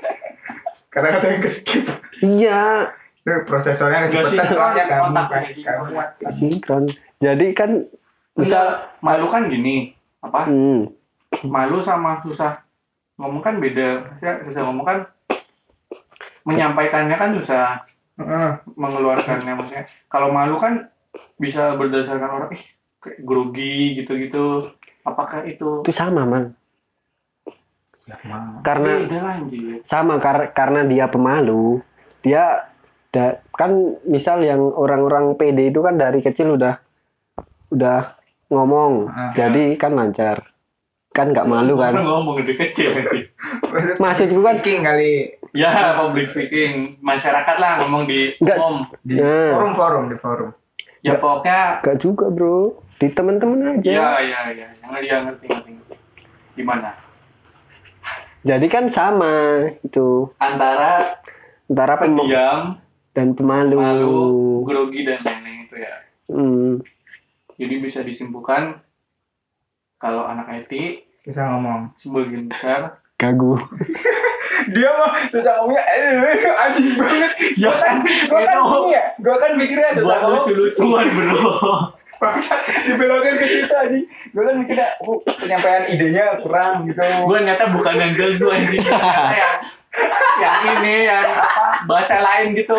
kata-kata yang keskip. Iya, Tuh, prosesornya sinkron, soalnya kamu otaknya kan sinkron. kamu sinkron. Jadi kan misal Enggak, malu kan gini apa hmm, malu sama susah ngomong kan beda ya susah ngomong kan menyampaikannya kan susah Heeh. mengeluarkannya maksudnya kalau malu kan bisa berdasarkan orang ih kayak grogi gitu-gitu apakah itu itu sama, Man. Ya. Karena beda sama kar- karena dia pemalu. Dia da- kan misal yang orang-orang PD itu kan dari kecil udah udah ngomong. Ah. jadi kan lancar. Kan nggak malu Orang kan. ngomong gede kecil anjir Maksudku kan Speaking kali ya public speaking masyarakat lah ngomong di Nggak. umum di Nah. forum-forum di forum. ya pokoknya Gak juga bro Di temen-temen aja ya ya ya yang dia ngerti ngerti gimana Jadi kan sama Itu antara Antara pendiam dan pemalu. Malu grogi dan lain-lain itu ya. Hmm, jadi bisa disimpulkan kalau anak IT Bisa ngomong. sebagian besar. Gagu. Dia mah susah ngomongnya eh anjing banget. Ya kan, Gua kan ini ya, gua kan mikirnya susah buat ngomong. lucu-lucuan bro. Dibelokin ke situ aja gue kan mikirnya oh, penyampaian idenya kurang gitu. Gue nyata bukan yang geldu anjing. Yang yang ini yang apa bahasa lain gitu.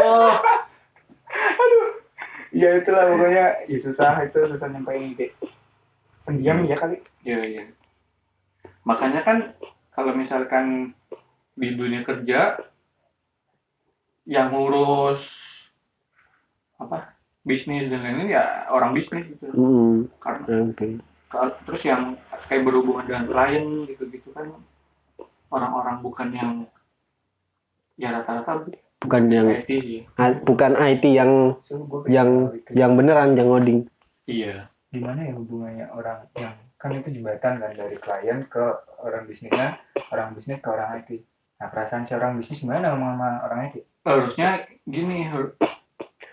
Ya itulah pokoknya ya susah itu susah nyampein ide. Pendiam ya kali. Iya iya. Makanya kan kalau misalkan di dunia kerja yang ngurus apa bisnis dan lain-lain ya orang bisnis gitu. Hmm, karena oke. Kal- terus yang kayak berhubungan dengan klien gitu-gitu kan orang-orang bukan yang ya rata-rata Bukan yang IT sih ah, bukan IT yang so, yang yang beneran yang ngoding. iya gimana ya hubungannya orang yang kan itu jembatan kan dari klien ke orang bisnisnya orang bisnis ke orang IT nah perasaan si orang bisnis gimana ngomong sama orang IT harusnya gini har-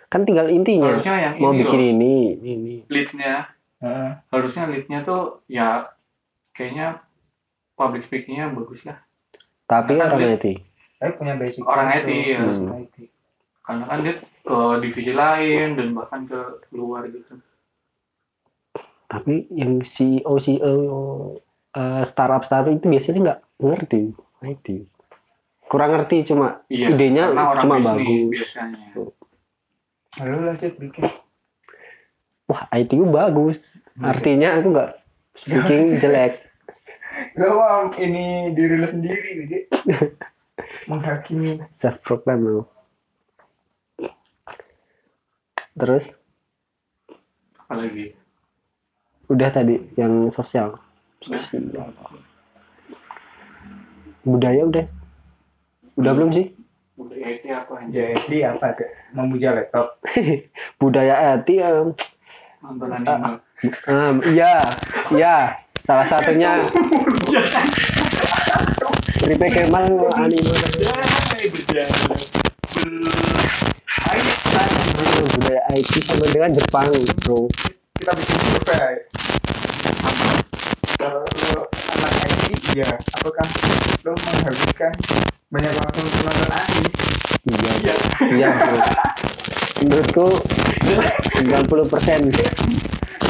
Kan tinggal intinya harusnya yang mau ini bikin loh ini, ini. leadnya Heeh. harusnya leadnya tuh ya kayaknya public speakingnya bagus lah Tapi Kan orang IT. Tapi punya basic Orang itu, IT, ya. Hmm. IT karena kan dia ke divisi lain dan bahkan ke luar gitu Tapi yang CEO CEO eh, startup startup itu biasanya nggak ngerti IT. Kurang ngerti cuma iya Idenya cuma bagus. biasanya lalu lanjut bikin wah IT gue bagus. Artinya aku nggak speaking jelek. Gak mau ini diri lu sendiri jadi menghakimi Self proclaim lo. Terus apalagi udah tadi yang sosial. Sosial. Budaya udah. Udah belum sih? budaya IT apa aja jadi apa tuh memuja laptop Budaya IT em, nonton anime iya, iya. Salah satunya Ripe Kemal anime. Budaya IT sama dengan Jepang, bro. kita bikin survei. Kalau anak IT ya apakah lu menghabiskan banyak waktu untuk nonton anime? Iya, iya, bro. Menurutku 90 persen.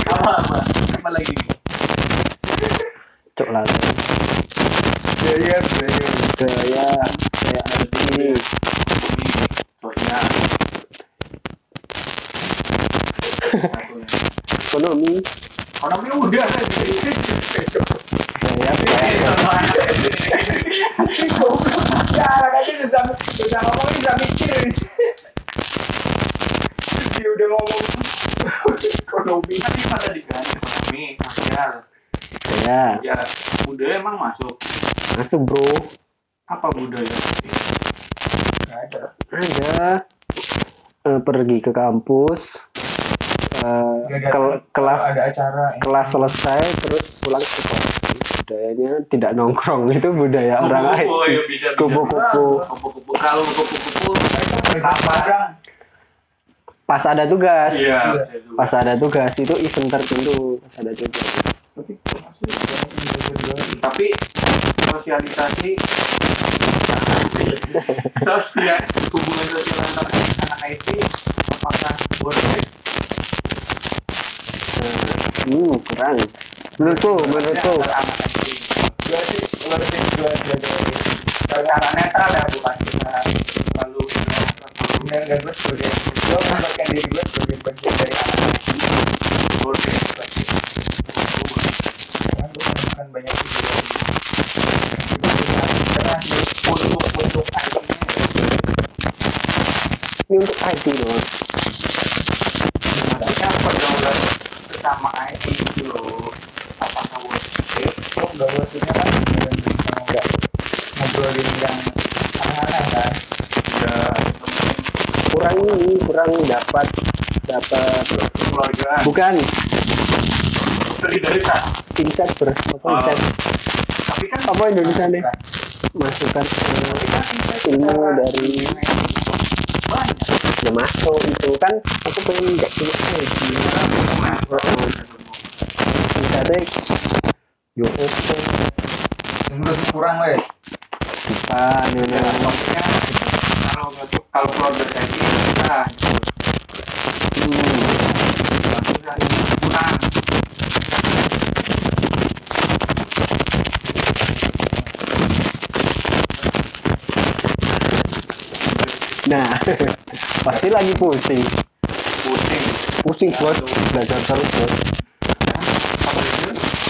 Apa apa apa lagi. Cok lah. Ya iya ya Budaya kayak IT. ini sosial. Ekonomi ekonomi udah saya ya anak aja udah ngomong ekonomi tapi pada diganti ekonomi sosial ya ya budaya emang masuk masuk bro. apa budaya nggak ada Ada eh, pergi ke kampus. eh, ada- kel- kelas ada acara ya. kelas selesai terus pulang ke kelas. Budayanya tidak nongkrong itu budaya orang kupu-kupu IT. ya Kupu-kupu. kupu-kupu kalau kupu-kupu Kadang Pas ada tugas. iya Iya. Pas ada tugas itu event tertentu. Pas ada tugas. Tapi sosialisasi sosial hubungan sosial antara anak IT apakah boleh? Hmm, kurang. Menurutku, menurutku. dua sih dua secara netral ya bukan lalu dan gue sebagai gue diri gue sebagai bagian dari anak boleh menemukan banyak video. Untuk untuk Ini untuk IT doang. maksudnya pergaulan bersama IT itu loh. Apakah kan nggak ngobrolin yang aneh-aneh kan Kurang ini, kurang dapat dapat. Bukan solidaritas. Insight ber apa insight tapi kan apa Indonesia nih? Masukan eh, ilmu dari banyak ya masuk itu kan aku pengen nggak punya IT insight yo oke. Menurut kurang wes ya, nyonya maksudnya kalau kalau keluarga kayak gini nah. Pasti lagi pusing. Pusing. Pusing bos belajar terus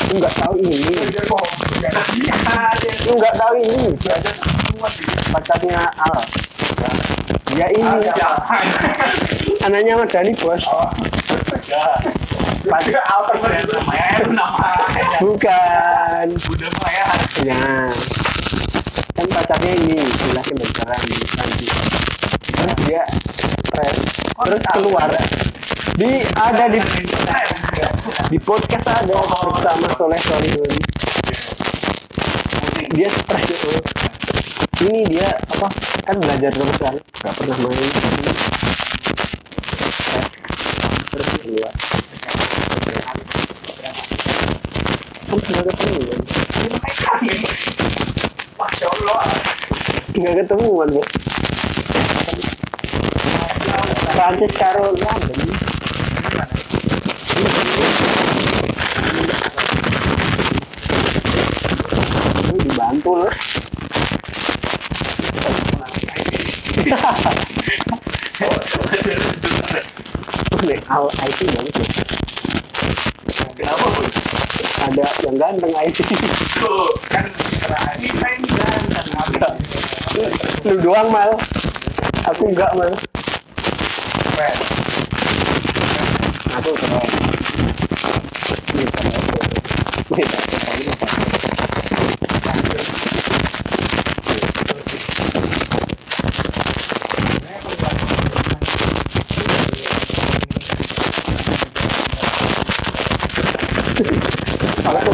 Lu nggak tahu ini. Lu nggak tahu ini. Pacarnya Al. Ya ini. Anaknya Ahmad Dhani bos. Pacar namanya itu namanya bukan. Udah ya kan pacarnya ini jelasin beneran nanti terus dia stres terus keluar. Di ada di di podcast ada bersama Soleh Solihun dia stres itu ini dia apa kan belajar terus kan nggak pernah main. Terus keluar. Kan pernah ketemu kan nggak ketemuan bos Prancis karo London Ini dibantu loh Nih, al IT bagus loh. Kenapa bos Ada yang ganteng IT. tuh kan kita ini kan Lu doang mal. Aku enggak mal. Aku keren. Ini keren. Ini keren. Ini keren.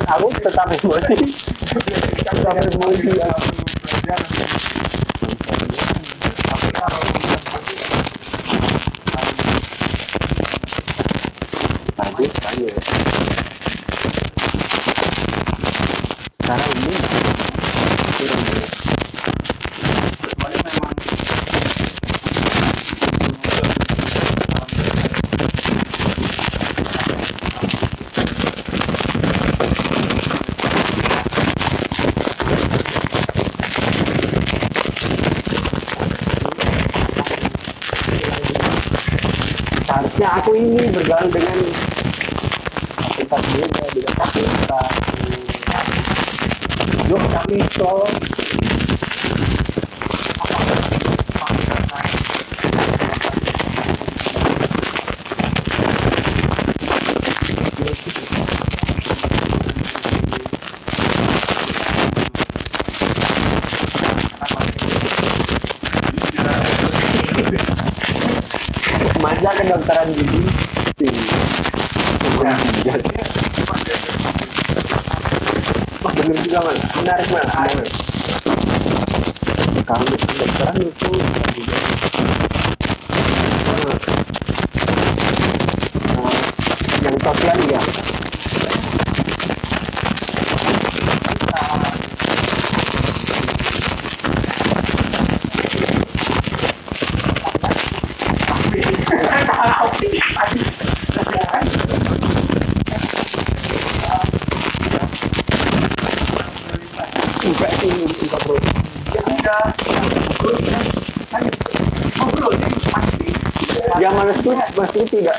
Aku tetap emosi. Tetap emosi. ya. Sekarang ini ini bergaul dengan kita beda dengan kita. Yuk kami so. Kedokteran gigi. Bener juga man. Menarik man. Menarik. Kalau kedokteran itu Eh, yang sosial ya. Itu pasti tidak.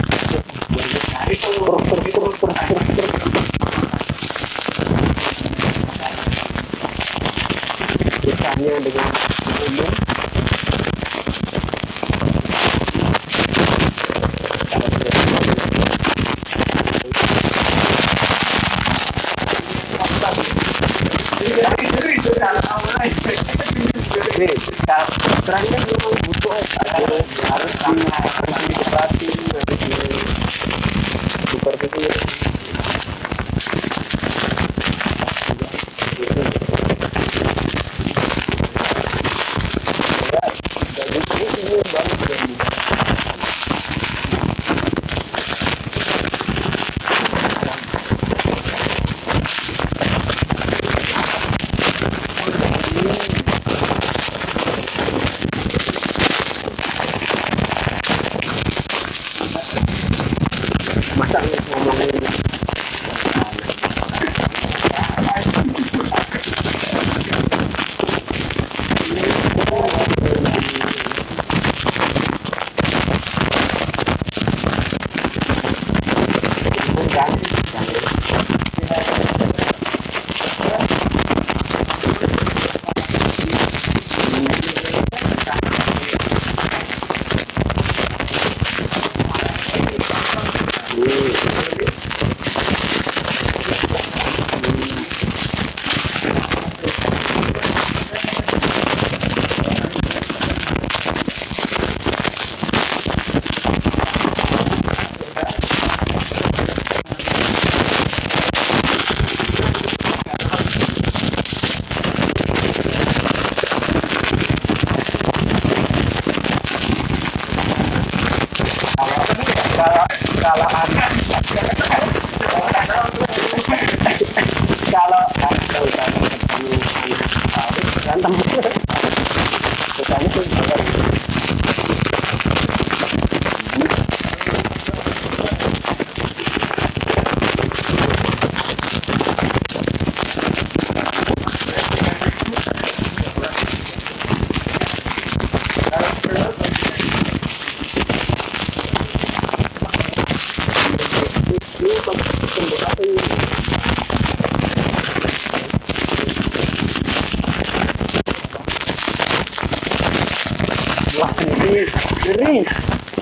Ini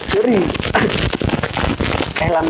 ngeri, ngeri. Helm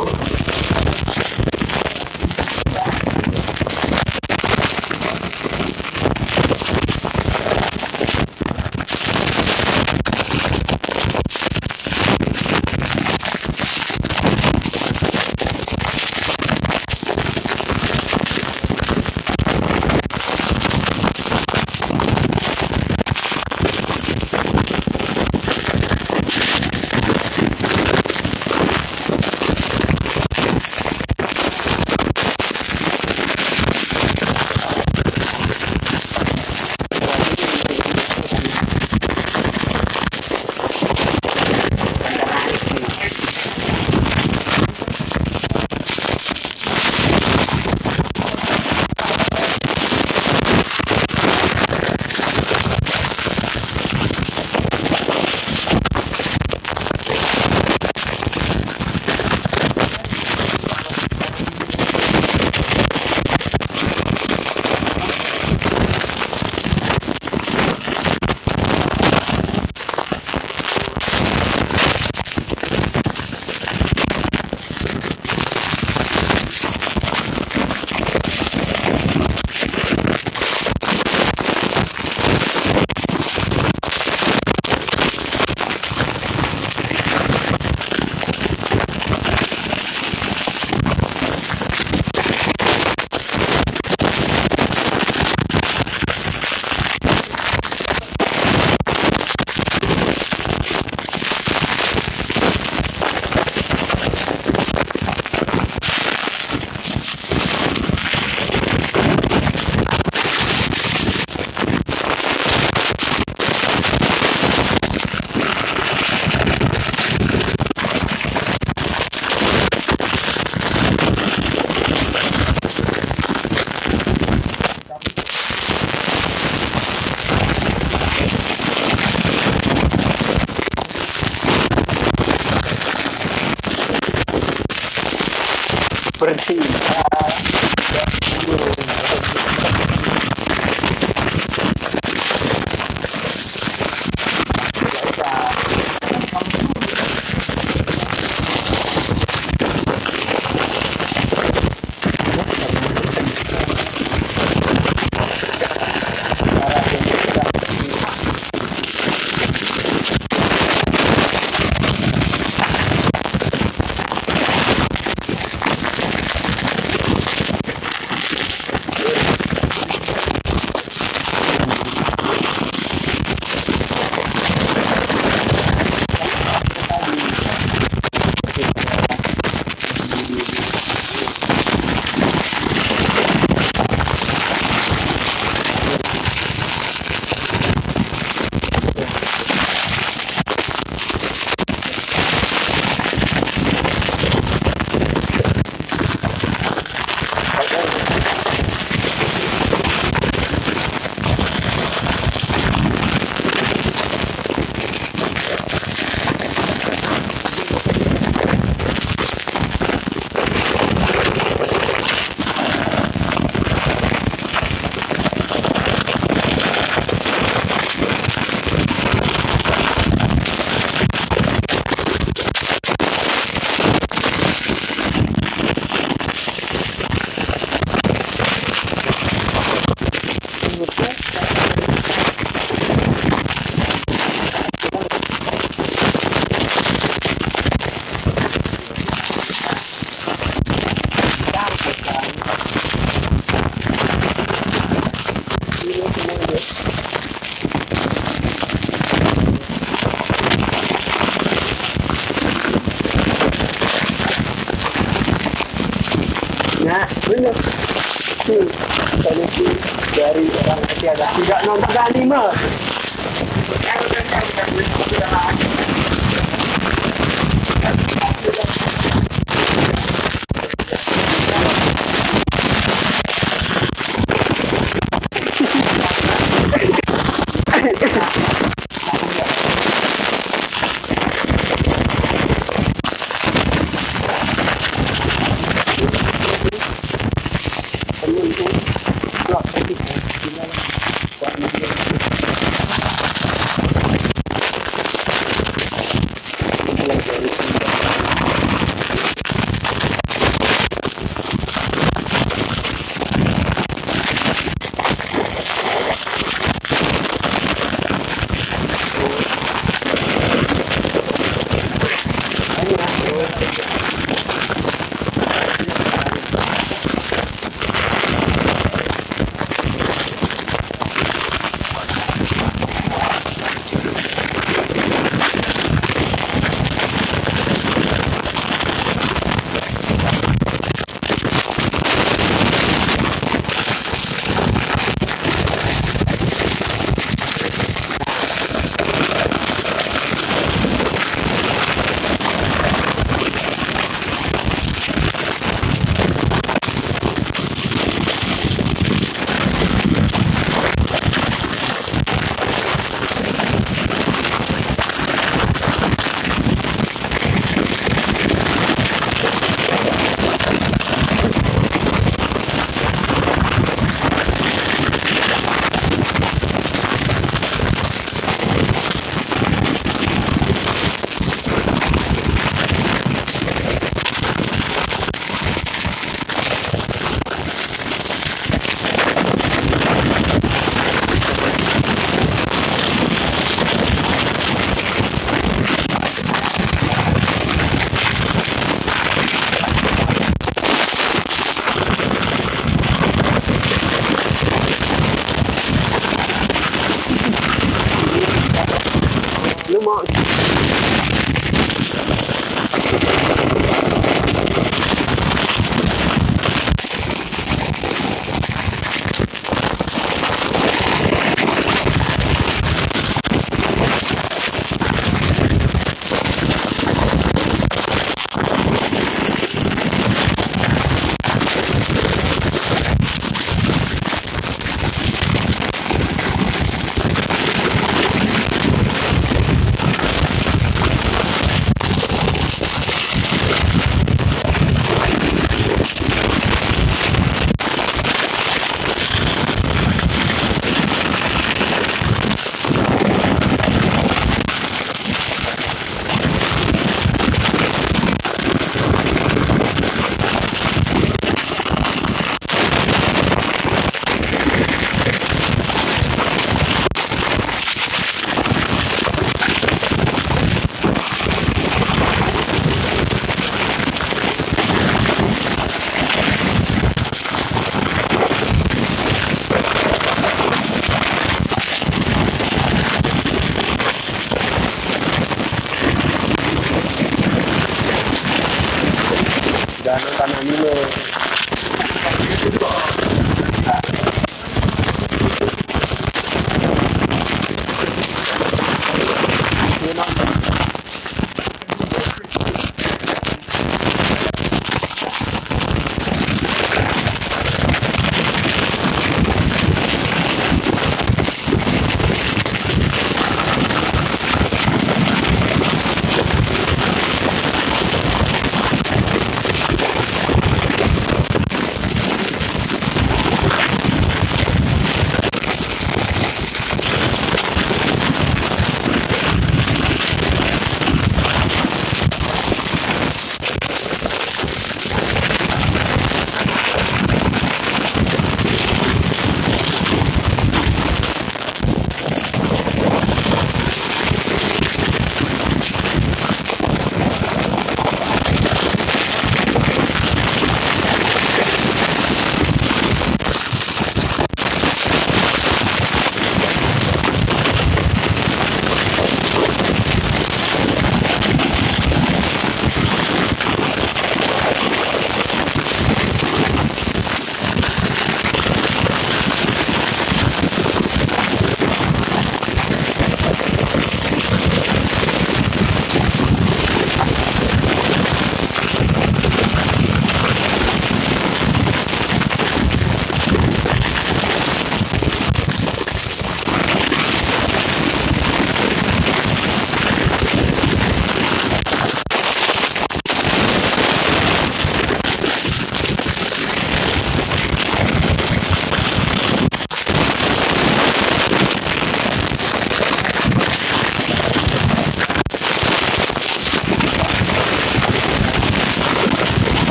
Whoa.